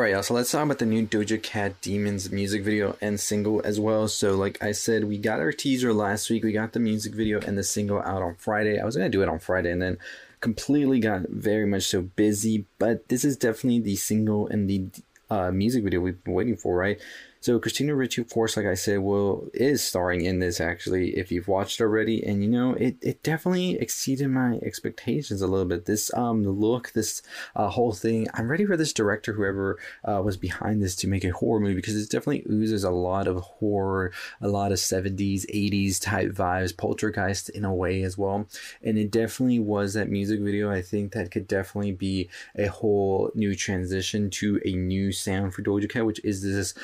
Right, y'all. So let's talk about the new Doja Cat Demons music video and single as well. So, like I said, we got our teaser last week. We got the music video and the single out on Friday. I was gonna do it on Friday and then completely got very much so busy. But this is definitely the single and the uh, music video we've been waiting for, right? So Christina Ricci, of course, like I said, will is starring in this actually. If you've watched already, and you know, it, it definitely exceeded my expectations a little bit. This um look, this uh, whole thing. I'm ready for this director, whoever uh, was behind this, to make a horror movie because it definitely oozes a lot of horror, a lot of 70s, 80s type vibes, poltergeist in a way as well. And it definitely was that music video. I think that could definitely be a whole new transition to a new sound for Doja Cat, which is this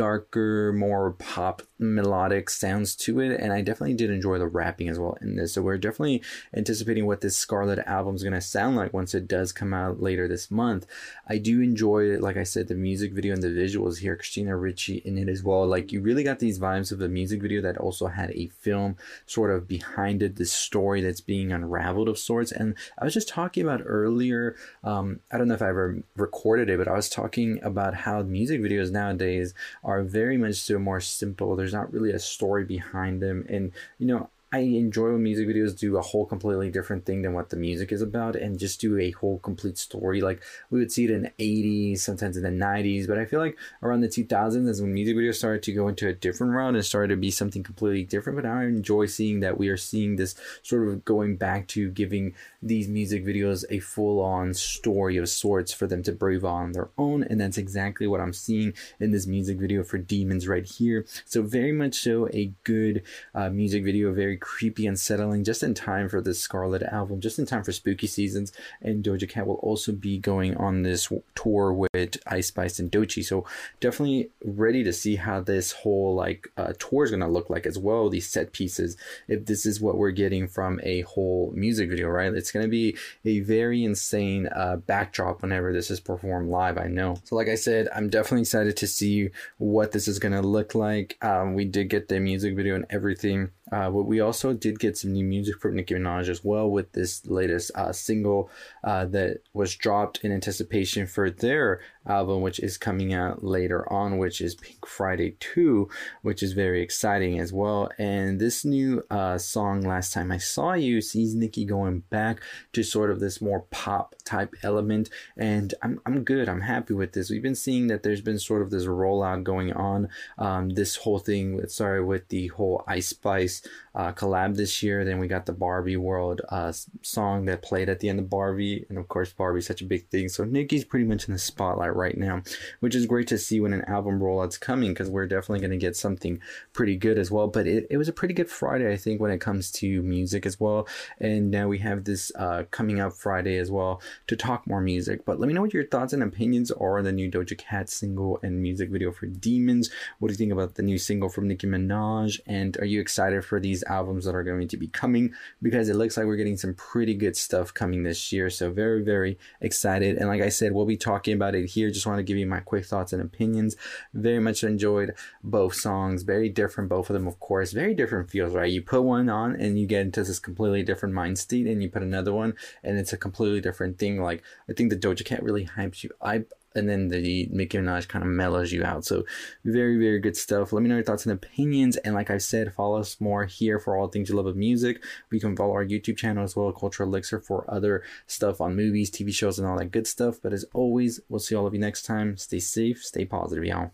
darker, more pop melodic sounds to it. And I definitely did enjoy the rapping as well in this. So we're definitely anticipating what this Scarlet album is going to sound like once it does come out later this month. I do enjoy, like I said, the music video and the visuals here. Christina Ricci in it as well. Like you really got these vibes of the music video that also had a film sort of behind it, the story that's being unraveled of sorts. And I was just talking about earlier, um, I don't know if I ever recorded it, but I was talking about how music videos nowadays very much so more simple. There's not really a story behind them. And, you know, I enjoy when music videos do a whole completely different thing than what the music is about and just do a whole complete story. Like we would see it in the 80s, sometimes in the 90s, but I feel like around the 2000s is when music videos started to go into a different route and started to be something completely different. But I enjoy seeing that we are seeing this sort of going back to giving these music videos a full on story of sorts for them to breathe on their own. And that's exactly what I'm seeing in this music video for Demons right here. So, very much so a good uh, music video, very creepy, unsettling, just in time for the Scarlet album, just in time for spooky seasons. And Doja Cat will also be going on this tour with Ice Spice and Doechii. So definitely ready to see how this whole like uh, tour is going to look like as well. These set pieces, if this is what we're getting from a whole music video, right? It's going to be a very insane uh, backdrop whenever this is performed live. I know. So like I said, I'm definitely excited to see what this is going to look like. Um, we did get the music video and everything. Uh, but we also did get some new music from Nicki Minaj as well with this latest uh, single uh, that was dropped in anticipation for their album, which is coming out later on, which is Pink Friday 2, which is very exciting as well. And this new uh, song, Last Time I Saw You, sees Nicki going back to sort of this more pop type element. And I'm, I'm good. I'm happy with this. We've been seeing that there's been sort of this rollout going on. Um, this whole thing, sorry, with the whole Ice Spice uh, collab this year. Then we got the Barbie World uh, song that played at the end of Barbie. And of course, Barbie's such a big thing. So Nicki's pretty much in the spotlight right now, which is great to see when an album rollout's coming because we're definitely going to get something pretty good as well. But it, it was a pretty good Friday, I think, when it comes to music as well. And now we have this uh, coming up Friday as well to talk more music. But let me know what your thoughts and opinions are on the new Doja Cat single and music video for Demons. What do you think about the new single from Nicki Minaj? And are you excited for these albums that are going to be coming? Because it looks like we're getting some pretty good stuff coming this year. So very, very excited. And like I said, we'll be talking about it here. Just want to give you my quick thoughts and opinions. Very much enjoyed both songs. Very different, both of them, of course. Very different feels, right? You put one on and you get into this completely different mind state, and you put another one and it's a completely different thing. Like I think the Doja Cat really hypes you. I and then the Nicki Minaj kind of mellows you out. So very, very good stuff. Let me know your thoughts and opinions. And like I said, follow us more here for all things you love of music. We can follow our YouTube channel as well, Culture Elixir, for other stuff on movies, TV shows, and all that good stuff. But as always, we'll see all of you next time. Stay safe, stay positive, y'all.